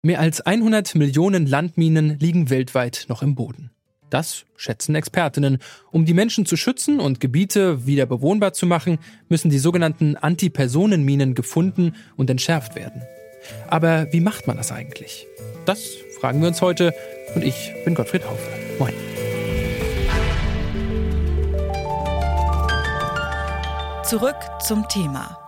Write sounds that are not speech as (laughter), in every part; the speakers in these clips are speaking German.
Mehr als 100 Millionen Landminen liegen weltweit noch im Boden. Das schätzen Expertinnen. Um die Menschen zu schützen und Gebiete wieder bewohnbar zu machen, müssen die sogenannten Antipersonenminen gefunden und entschärft werden. Aber wie macht man das eigentlich? Das fragen wir uns heute und ich bin Gottfried Haufe. Moin. Zurück zum Thema.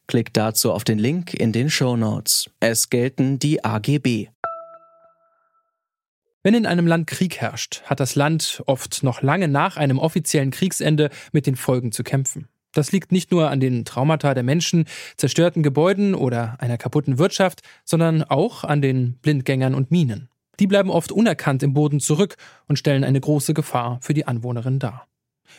Klickt dazu auf den Link in den Show Notes. Es gelten die AGB. Wenn in einem Land Krieg herrscht, hat das Land oft noch lange nach einem offiziellen Kriegsende mit den Folgen zu kämpfen. Das liegt nicht nur an den Traumata der Menschen, zerstörten Gebäuden oder einer kaputten Wirtschaft, sondern auch an den Blindgängern und Minen. Die bleiben oft unerkannt im Boden zurück und stellen eine große Gefahr für die Anwohnerinnen dar.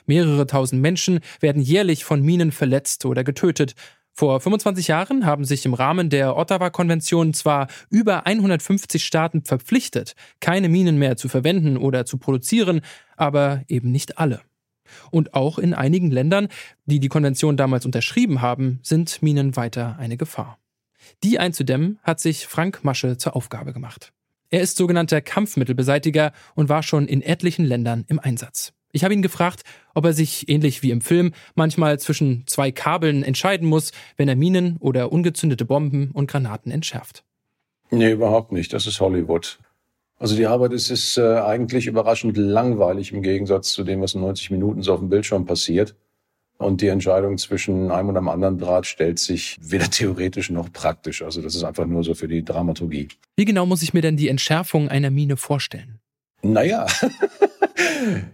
Mehrere tausend Menschen werden jährlich von Minen verletzt oder getötet, vor 25 Jahren haben sich im Rahmen der Ottawa-Konvention zwar über 150 Staaten verpflichtet, keine Minen mehr zu verwenden oder zu produzieren, aber eben nicht alle. Und auch in einigen Ländern, die die Konvention damals unterschrieben haben, sind Minen weiter eine Gefahr. Die einzudämmen hat sich Frank Masche zur Aufgabe gemacht. Er ist sogenannter Kampfmittelbeseitiger und war schon in etlichen Ländern im Einsatz. Ich habe ihn gefragt, ob er sich, ähnlich wie im Film, manchmal zwischen zwei Kabeln entscheiden muss, wenn er Minen oder ungezündete Bomben und Granaten entschärft. Nee, überhaupt nicht. Das ist Hollywood. Also die Arbeit ist, ist äh, eigentlich überraschend langweilig im Gegensatz zu dem, was in 90 Minuten so auf dem Bildschirm passiert. Und die Entscheidung zwischen einem und einem anderen Draht stellt sich weder theoretisch noch praktisch. Also das ist einfach nur so für die Dramaturgie. Wie genau muss ich mir denn die Entschärfung einer Mine vorstellen? Naja, (laughs)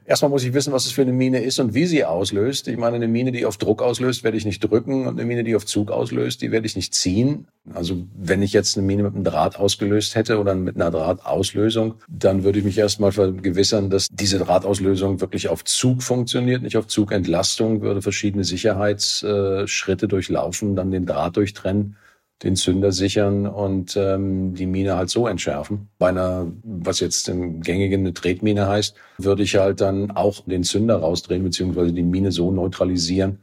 Erstmal muss ich wissen, was es für eine Mine ist und wie sie auslöst. Ich meine, eine Mine, die auf Druck auslöst, werde ich nicht drücken und eine Mine, die auf Zug auslöst, die werde ich nicht ziehen. Also wenn ich jetzt eine Mine mit einem Draht ausgelöst hätte oder mit einer Drahtauslösung, dann würde ich mich erstmal vergewissern, dass diese Drahtauslösung wirklich auf Zug funktioniert, nicht auf Zugentlastung, würde verschiedene Sicherheitsschritte durchlaufen, dann den Draht durchtrennen den Zünder sichern und ähm, die Mine halt so entschärfen. Bei einer, was jetzt im Gängigen eine Tretmine heißt, würde ich halt dann auch den Zünder rausdrehen, beziehungsweise die Mine so neutralisieren,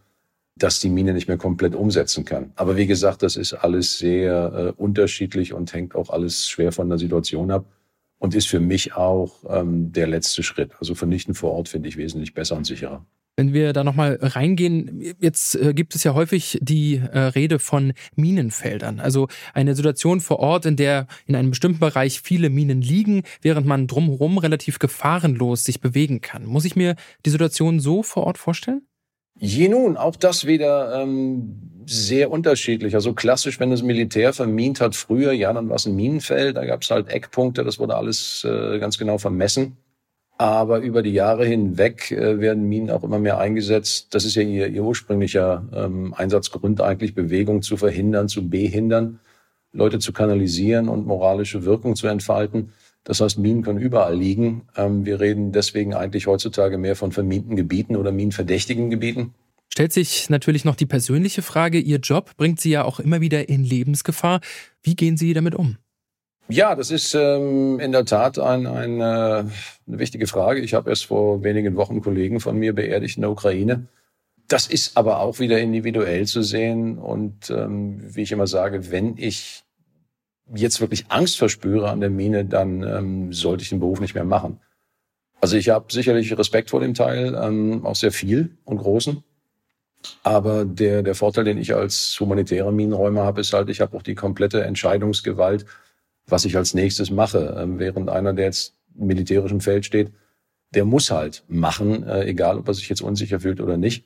dass die Mine nicht mehr komplett umsetzen kann. Aber wie gesagt, das ist alles sehr äh, unterschiedlich und hängt auch alles schwer von der Situation ab und ist für mich auch ähm, der letzte Schritt. Also vernichten vor Ort finde ich wesentlich besser und sicherer. Wenn wir da nochmal reingehen, jetzt äh, gibt es ja häufig die äh, Rede von Minenfeldern. Also eine Situation vor Ort, in der in einem bestimmten Bereich viele Minen liegen, während man drumherum relativ gefahrenlos sich bewegen kann. Muss ich mir die Situation so vor Ort vorstellen? Je nun, auch das wieder ähm, sehr unterschiedlich. Also klassisch, wenn das Militär vermint hat früher, ja, dann war es ein Minenfeld, da gab es halt Eckpunkte, das wurde alles äh, ganz genau vermessen. Aber über die Jahre hinweg äh, werden Minen auch immer mehr eingesetzt. Das ist ja ihr, ihr ursprünglicher ähm, Einsatzgrund eigentlich, Bewegung zu verhindern, zu behindern, Leute zu kanalisieren und moralische Wirkung zu entfalten. Das heißt, Minen können überall liegen. Ähm, wir reden deswegen eigentlich heutzutage mehr von verminten Gebieten oder minenverdächtigen Gebieten. Stellt sich natürlich noch die persönliche Frage, Ihr Job bringt Sie ja auch immer wieder in Lebensgefahr. Wie gehen Sie damit um? Ja, das ist ähm, in der Tat ein, ein, äh, eine wichtige Frage. Ich habe erst vor wenigen Wochen Kollegen von mir beerdigt in der Ukraine. Das ist aber auch wieder individuell zu sehen. Und ähm, wie ich immer sage, wenn ich jetzt wirklich Angst verspüre an der Mine, dann ähm, sollte ich den Beruf nicht mehr machen. Also ich habe sicherlich Respekt vor dem Teil, ähm, auch sehr viel und großen. Aber der, der Vorteil, den ich als humanitärer Minenräumer habe, ist halt, ich habe auch die komplette Entscheidungsgewalt was ich als nächstes mache. Ähm, während einer, der jetzt im militärischen Feld steht, der muss halt machen, äh, egal ob er sich jetzt unsicher fühlt oder nicht.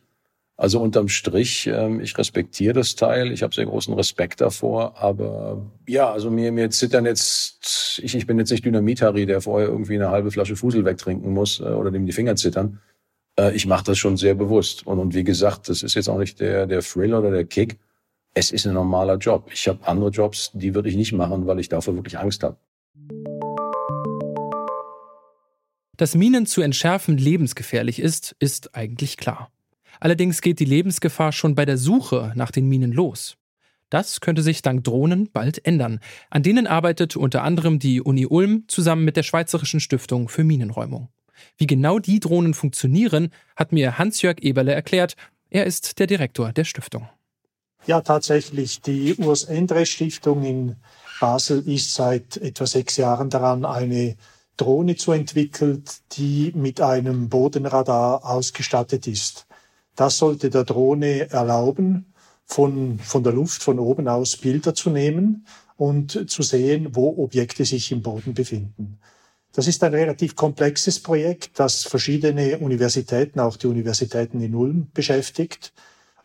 Also unterm Strich, ähm, ich respektiere das Teil, ich habe sehr großen Respekt davor, aber ja, also mir, mir zittern jetzt, ich, ich bin jetzt nicht Dynamit-Harry, der vorher irgendwie eine halbe Flasche Fusel wegtrinken muss äh, oder dem die Finger zittern. Äh, ich mache das schon sehr bewusst. Und, und wie gesagt, das ist jetzt auch nicht der, der Thrill oder der Kick. Es ist ein normaler Job. Ich habe andere Jobs, die würde ich nicht machen, weil ich davor wirklich Angst habe. Dass Minen zu entschärfen lebensgefährlich ist, ist eigentlich klar. Allerdings geht die Lebensgefahr schon bei der Suche nach den Minen los. Das könnte sich dank Drohnen bald ändern. An denen arbeitet unter anderem die Uni Ulm zusammen mit der Schweizerischen Stiftung für Minenräumung. Wie genau die Drohnen funktionieren, hat mir Hans-Jörg Eberle erklärt. Er ist der Direktor der Stiftung. Ja, tatsächlich. Die Urs Endre Stiftung in Basel ist seit etwa sechs Jahren daran, eine Drohne zu entwickeln, die mit einem Bodenradar ausgestattet ist. Das sollte der Drohne erlauben, von, von der Luft, von oben aus Bilder zu nehmen und zu sehen, wo Objekte sich im Boden befinden. Das ist ein relativ komplexes Projekt, das verschiedene Universitäten, auch die Universitäten in Ulm, beschäftigt.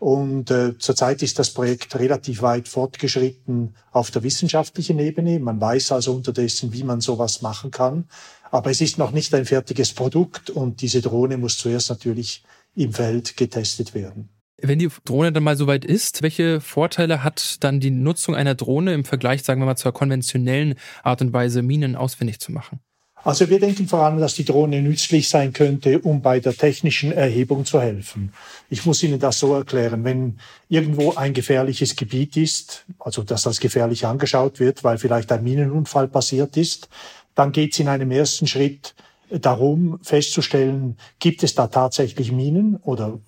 Und äh, zurzeit ist das Projekt relativ weit fortgeschritten auf der wissenschaftlichen Ebene. Man weiß also unterdessen, wie man sowas machen kann. Aber es ist noch nicht ein fertiges Produkt und diese Drohne muss zuerst natürlich im Feld getestet werden. Wenn die Drohne dann mal soweit ist, welche Vorteile hat dann die Nutzung einer Drohne im Vergleich, sagen wir mal, zur konventionellen Art und Weise, Minen ausfindig zu machen? Also wir denken vor allem, dass die Drohne nützlich sein könnte, um bei der technischen Erhebung zu helfen. Ich muss Ihnen das so erklären. Wenn irgendwo ein gefährliches Gebiet ist, also das als gefährlich angeschaut wird, weil vielleicht ein Minenunfall passiert ist, dann geht es in einem ersten Schritt darum festzustellen, gibt es da tatsächlich Minen oder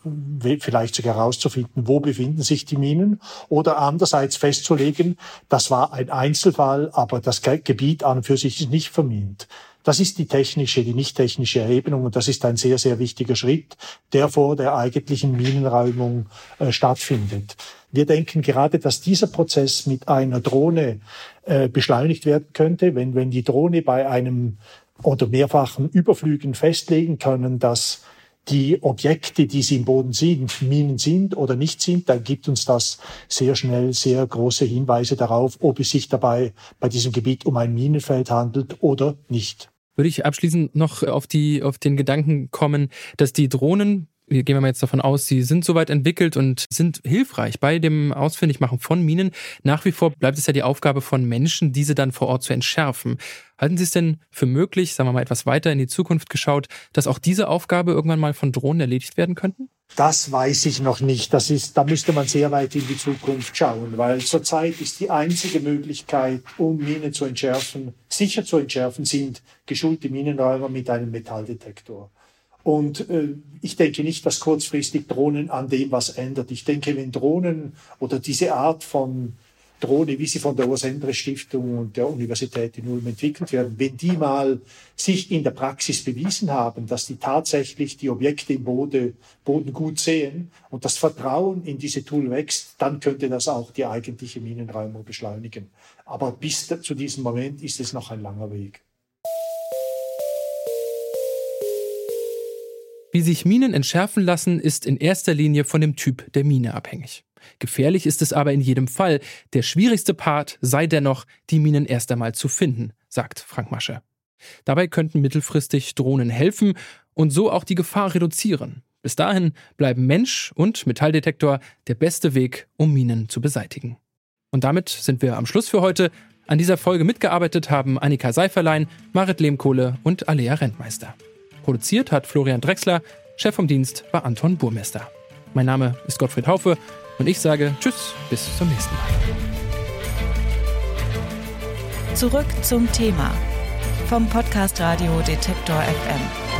vielleicht sogar herauszufinden, wo befinden sich die Minen oder andererseits festzulegen, das war ein Einzelfall, aber das Gebiet an und für sich ist nicht vermint. Das ist die technische, die nicht technische Erhebung und das ist ein sehr, sehr wichtiger Schritt, der vor der eigentlichen Minenräumung äh, stattfindet. Wir denken gerade, dass dieser Prozess mit einer Drohne äh, beschleunigt werden könnte, wenn, wenn die Drohne bei einem oder mehrfachen Überflügen festlegen können, dass die Objekte, die sie im Boden sind, Minen sind oder nicht sind, dann gibt uns das sehr schnell sehr große Hinweise darauf, ob es sich dabei bei diesem Gebiet um ein Minenfeld handelt oder nicht. Würde ich abschließend noch auf, die, auf den Gedanken kommen, dass die Drohnen wir gehen wir jetzt davon aus, sie sind soweit entwickelt und sind hilfreich bei dem Ausfindigmachen von Minen. Nach wie vor bleibt es ja die Aufgabe von Menschen, diese dann vor Ort zu entschärfen. Halten Sie es denn für möglich, sagen wir mal etwas weiter in die Zukunft geschaut, dass auch diese Aufgabe irgendwann mal von Drohnen erledigt werden könnten? Das weiß ich noch nicht. Das ist, da müsste man sehr weit in die Zukunft schauen, weil zurzeit ist die einzige Möglichkeit, um Minen zu entschärfen, sicher zu entschärfen, sind geschulte Minenräumer mit einem Metalldetektor. Und äh, ich denke nicht, dass kurzfristig Drohnen an dem was ändert. Ich denke, wenn Drohnen oder diese Art von Drohne, wie sie von der Ursendre Stiftung und der Universität in Ulm entwickelt werden, wenn die mal sich in der Praxis bewiesen haben, dass die tatsächlich die Objekte im Boden, Boden gut sehen und das Vertrauen in diese Tool wächst, dann könnte das auch die eigentliche Minenräumung beschleunigen. Aber bis zu diesem Moment ist es noch ein langer Weg. Wie sich Minen entschärfen lassen, ist in erster Linie von dem Typ der Mine abhängig. Gefährlich ist es aber in jedem Fall. Der schwierigste Part sei dennoch, die Minen erst einmal zu finden, sagt Frank Masche. Dabei könnten mittelfristig Drohnen helfen und so auch die Gefahr reduzieren. Bis dahin bleiben Mensch und Metalldetektor der beste Weg, um Minen zu beseitigen. Und damit sind wir am Schluss für heute. An dieser Folge mitgearbeitet haben Annika Seiferlein, Marit Lehmkohle und Alea Rentmeister. Produziert hat Florian Drexler, Chef vom Dienst war Anton Burmester. Mein Name ist Gottfried Haufe und ich sage Tschüss, bis zum nächsten Mal. Zurück zum Thema vom Podcast Radio Detektor FM.